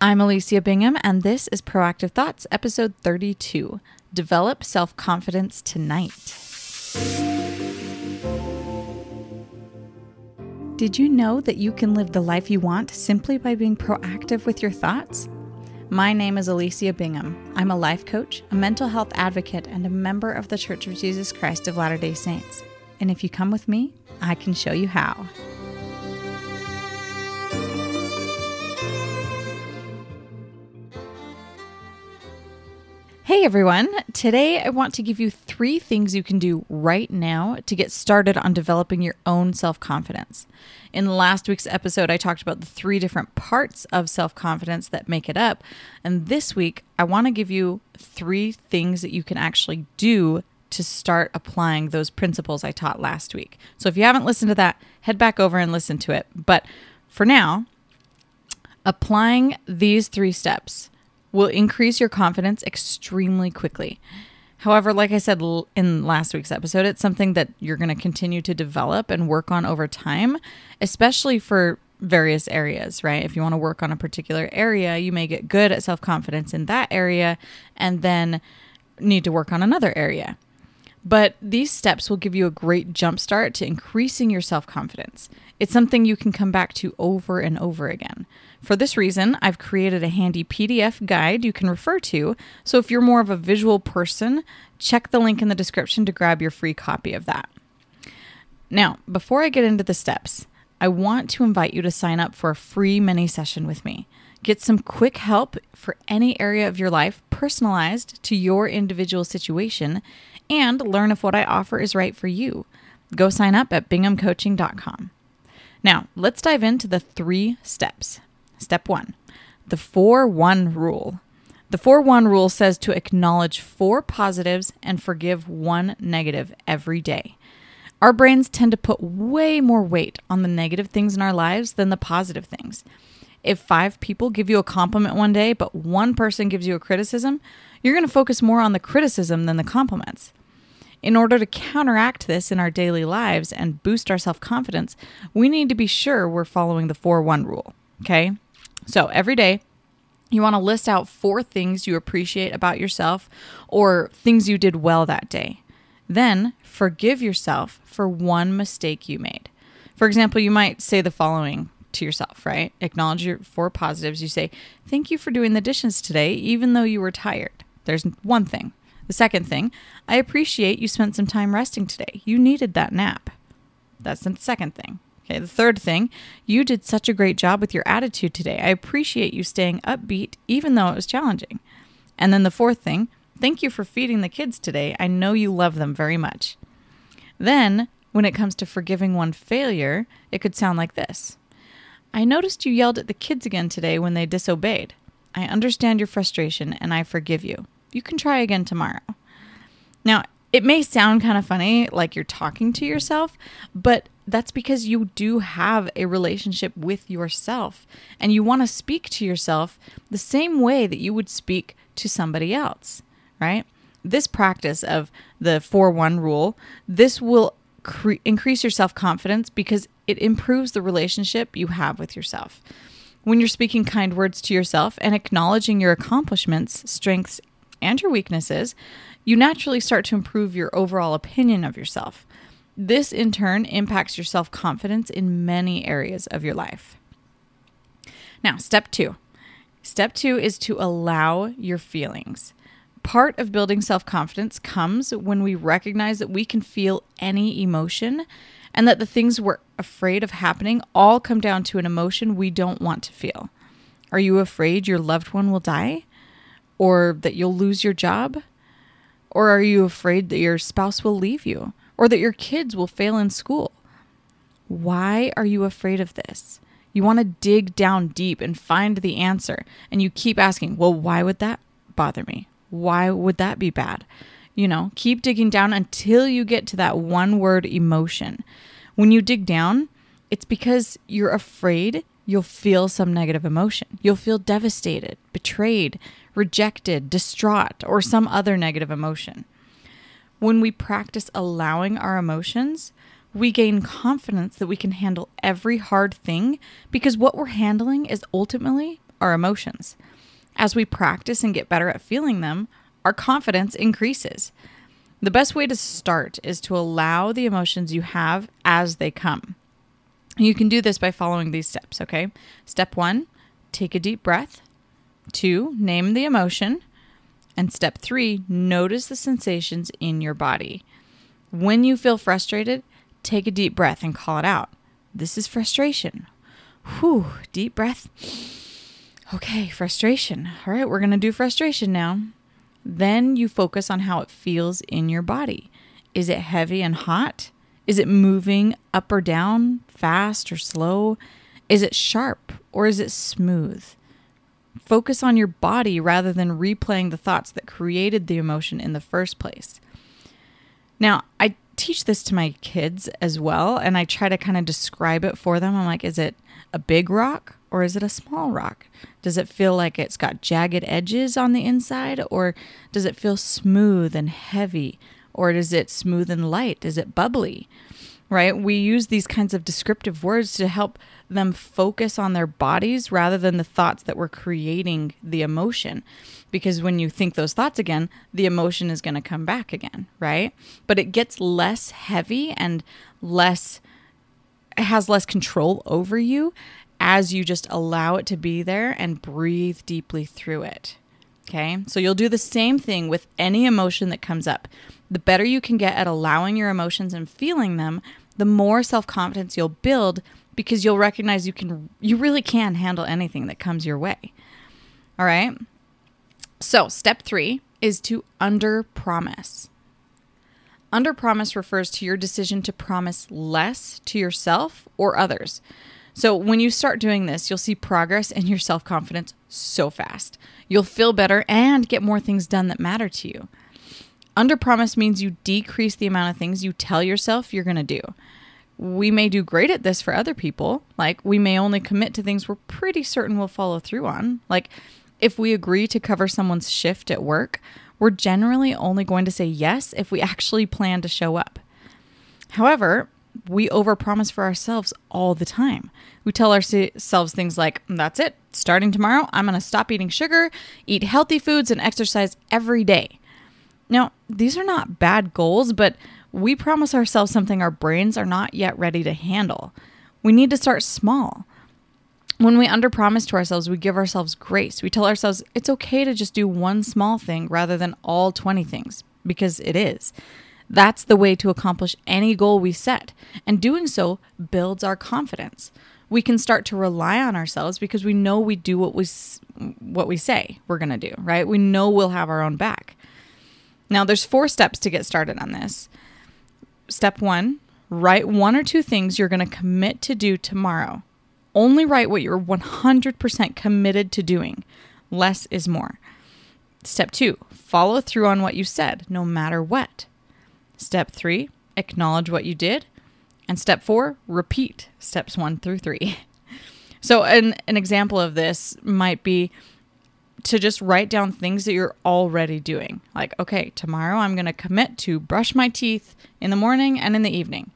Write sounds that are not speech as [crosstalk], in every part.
I'm Alicia Bingham, and this is Proactive Thoughts, episode 32 Develop Self Confidence Tonight. Did you know that you can live the life you want simply by being proactive with your thoughts? My name is Alicia Bingham. I'm a life coach, a mental health advocate, and a member of the Church of Jesus Christ of Latter day Saints. And if you come with me, I can show you how. Hey everyone! Today I want to give you three things you can do right now to get started on developing your own self confidence. In last week's episode, I talked about the three different parts of self confidence that make it up. And this week, I want to give you three things that you can actually do to start applying those principles I taught last week. So if you haven't listened to that, head back over and listen to it. But for now, applying these three steps will increase your confidence extremely quickly. However, like I said in last week's episode, it's something that you're going to continue to develop and work on over time, especially for various areas, right? If you want to work on a particular area, you may get good at self confidence in that area and then need to work on another area. But these steps will give you a great jumpstart to increasing your self confidence. It's something you can come back to over and over again. For this reason, I've created a handy PDF guide you can refer to. So if you're more of a visual person, check the link in the description to grab your free copy of that. Now, before I get into the steps, I want to invite you to sign up for a free mini session with me. Get some quick help for any area of your life personalized to your individual situation and learn if what I offer is right for you. Go sign up at binghamcoaching.com. Now, let's dive into the three steps. Step one the 4 1 rule. The 4 1 rule says to acknowledge four positives and forgive one negative every day. Our brains tend to put way more weight on the negative things in our lives than the positive things. If five people give you a compliment one day, but one person gives you a criticism, you're going to focus more on the criticism than the compliments. In order to counteract this in our daily lives and boost our self confidence, we need to be sure we're following the 4 1 rule. Okay? So every day, you want to list out four things you appreciate about yourself or things you did well that day. Then forgive yourself for one mistake you made. For example, you might say the following to yourself, right? Acknowledge your four positives. You say, Thank you for doing the dishes today, even though you were tired. There's one thing. The second thing, I appreciate you spent some time resting today. You needed that nap. That's the second thing. Okay, the third thing, you did such a great job with your attitude today. I appreciate you staying upbeat even though it was challenging. And then the fourth thing, thank you for feeding the kids today. I know you love them very much. Then, when it comes to forgiving one failure, it could sound like this I noticed you yelled at the kids again today when they disobeyed. I understand your frustration and I forgive you. You can try again tomorrow. Now, it may sound kind of funny, like you're talking to yourself, but that's because you do have a relationship with yourself and you want to speak to yourself the same way that you would speak to somebody else, right? This practice of the 4 1 rule, this will cre- increase your self confidence because it improves the relationship you have with yourself. When you're speaking kind words to yourself and acknowledging your accomplishments, strengths, and your weaknesses, you naturally start to improve your overall opinion of yourself. This, in turn, impacts your self confidence in many areas of your life. Now, step two. Step two is to allow your feelings. Part of building self confidence comes when we recognize that we can feel any emotion and that the things we're afraid of happening all come down to an emotion we don't want to feel. Are you afraid your loved one will die? Or that you'll lose your job? Or are you afraid that your spouse will leave you? Or that your kids will fail in school? Why are you afraid of this? You want to dig down deep and find the answer. And you keep asking, well, why would that bother me? Why would that be bad? You know, keep digging down until you get to that one word emotion. When you dig down, it's because you're afraid you'll feel some negative emotion. You'll feel devastated, betrayed, rejected, distraught, or some other negative emotion. When we practice allowing our emotions, we gain confidence that we can handle every hard thing because what we're handling is ultimately our emotions. As we practice and get better at feeling them, our confidence increases. The best way to start is to allow the emotions you have as they come. You can do this by following these steps, okay? Step one, take a deep breath. Two, name the emotion. And step three, notice the sensations in your body. When you feel frustrated, take a deep breath and call it out. This is frustration. Whew, deep breath. Okay, frustration. All right, we're going to do frustration now. Then you focus on how it feels in your body. Is it heavy and hot? Is it moving up or down, fast or slow? Is it sharp or is it smooth? Focus on your body rather than replaying the thoughts that created the emotion in the first place. Now, I teach this to my kids as well, and I try to kind of describe it for them. I'm like, is it a big rock or is it a small rock? Does it feel like it's got jagged edges on the inside or does it feel smooth and heavy? Or is it smooth and light? Is it bubbly? Right? We use these kinds of descriptive words to help them focus on their bodies rather than the thoughts that were creating the emotion. Because when you think those thoughts again, the emotion is going to come back again, right? But it gets less heavy and less has less control over you as you just allow it to be there and breathe deeply through it. Okay, so you'll do the same thing with any emotion that comes up. The better you can get at allowing your emotions and feeling them, the more self confidence you'll build because you'll recognize you can, you really can handle anything that comes your way. All right. So, step three is to under promise. Under promise refers to your decision to promise less to yourself or others. So, when you start doing this, you'll see progress in your self confidence so fast. You'll feel better and get more things done that matter to you. Under promise means you decrease the amount of things you tell yourself you're going to do. We may do great at this for other people. Like, we may only commit to things we're pretty certain we'll follow through on. Like, if we agree to cover someone's shift at work, we're generally only going to say yes if we actually plan to show up. However, we overpromise for ourselves all the time. We tell ourselves things like, mm, that's it, starting tomorrow, I'm going to stop eating sugar, eat healthy foods, and exercise every day. Now, these are not bad goals, but we promise ourselves something our brains are not yet ready to handle. We need to start small. When we underpromise to ourselves, we give ourselves grace. We tell ourselves it's okay to just do one small thing rather than all 20 things, because it is. That's the way to accomplish any goal we set, and doing so builds our confidence. We can start to rely on ourselves because we know we do what we what we say we're going to do, right? We know we'll have our own back. Now there's four steps to get started on this. Step 1, write one or two things you're going to commit to do tomorrow. Only write what you're 100% committed to doing. Less is more. Step 2, follow through on what you said, no matter what. Step three, acknowledge what you did. And step four, repeat steps one through three. [laughs] So, an, an example of this might be to just write down things that you're already doing. Like, okay, tomorrow I'm going to commit to brush my teeth in the morning and in the evening.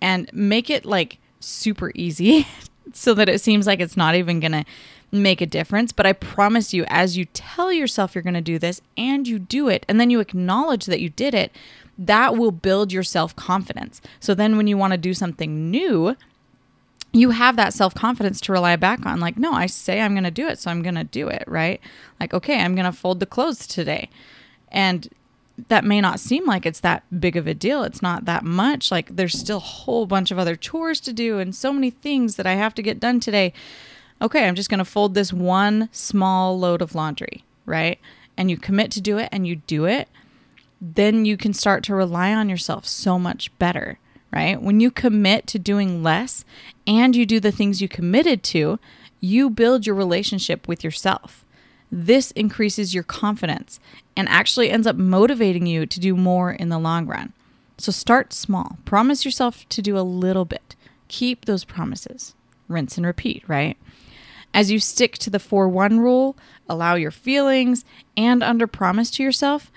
And make it like super easy [laughs] so that it seems like it's not even going to make a difference. But I promise you, as you tell yourself you're going to do this and you do it, and then you acknowledge that you did it, that will build your self confidence. So then when you want to do something new, you have that self confidence to rely back on. Like, no, I say I'm going to do it, so I'm going to do it, right? Like, okay, I'm going to fold the clothes today. And that may not seem like it's that big of a deal. It's not that much. Like, there's still a whole bunch of other chores to do and so many things that I have to get done today. Okay, I'm just going to fold this one small load of laundry, right? And you commit to do it and you do it then you can start to rely on yourself so much better, right? When you commit to doing less and you do the things you committed to, you build your relationship with yourself. This increases your confidence and actually ends up motivating you to do more in the long run. So start small. Promise yourself to do a little bit. Keep those promises. Rinse and repeat, right? As you stick to the 4 1 rule, allow your feelings and under promise to yourself,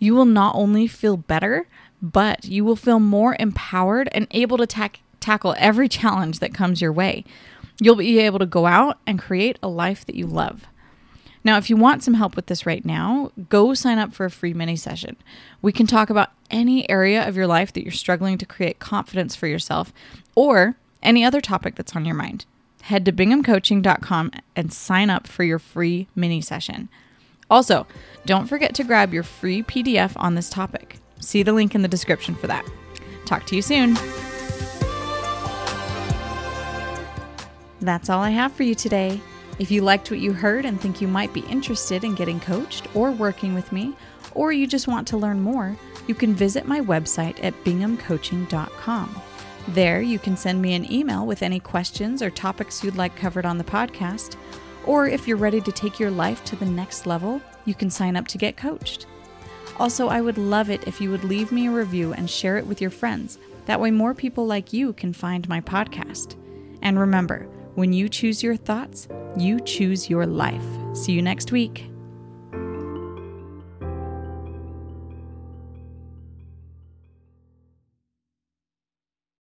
you will not only feel better, but you will feel more empowered and able to ta- tackle every [laughs] challenge that comes your way. You'll be able to go out and create a life that you love. Now, if you want some help with this right now, go sign up for a free mini session. We can talk about any area of your life that you're struggling to create confidence for yourself or any other topic that's on your mind. Head to binghamcoaching.com and sign up for your free mini session. Also, don't forget to grab your free PDF on this topic. See the link in the description for that. Talk to you soon. That's all I have for you today. If you liked what you heard and think you might be interested in getting coached or working with me, or you just want to learn more, you can visit my website at binghamcoaching.com. There, you can send me an email with any questions or topics you'd like covered on the podcast. Or if you're ready to take your life to the next level, you can sign up to get coached. Also, I would love it if you would leave me a review and share it with your friends. That way, more people like you can find my podcast. And remember, when you choose your thoughts, you choose your life. See you next week.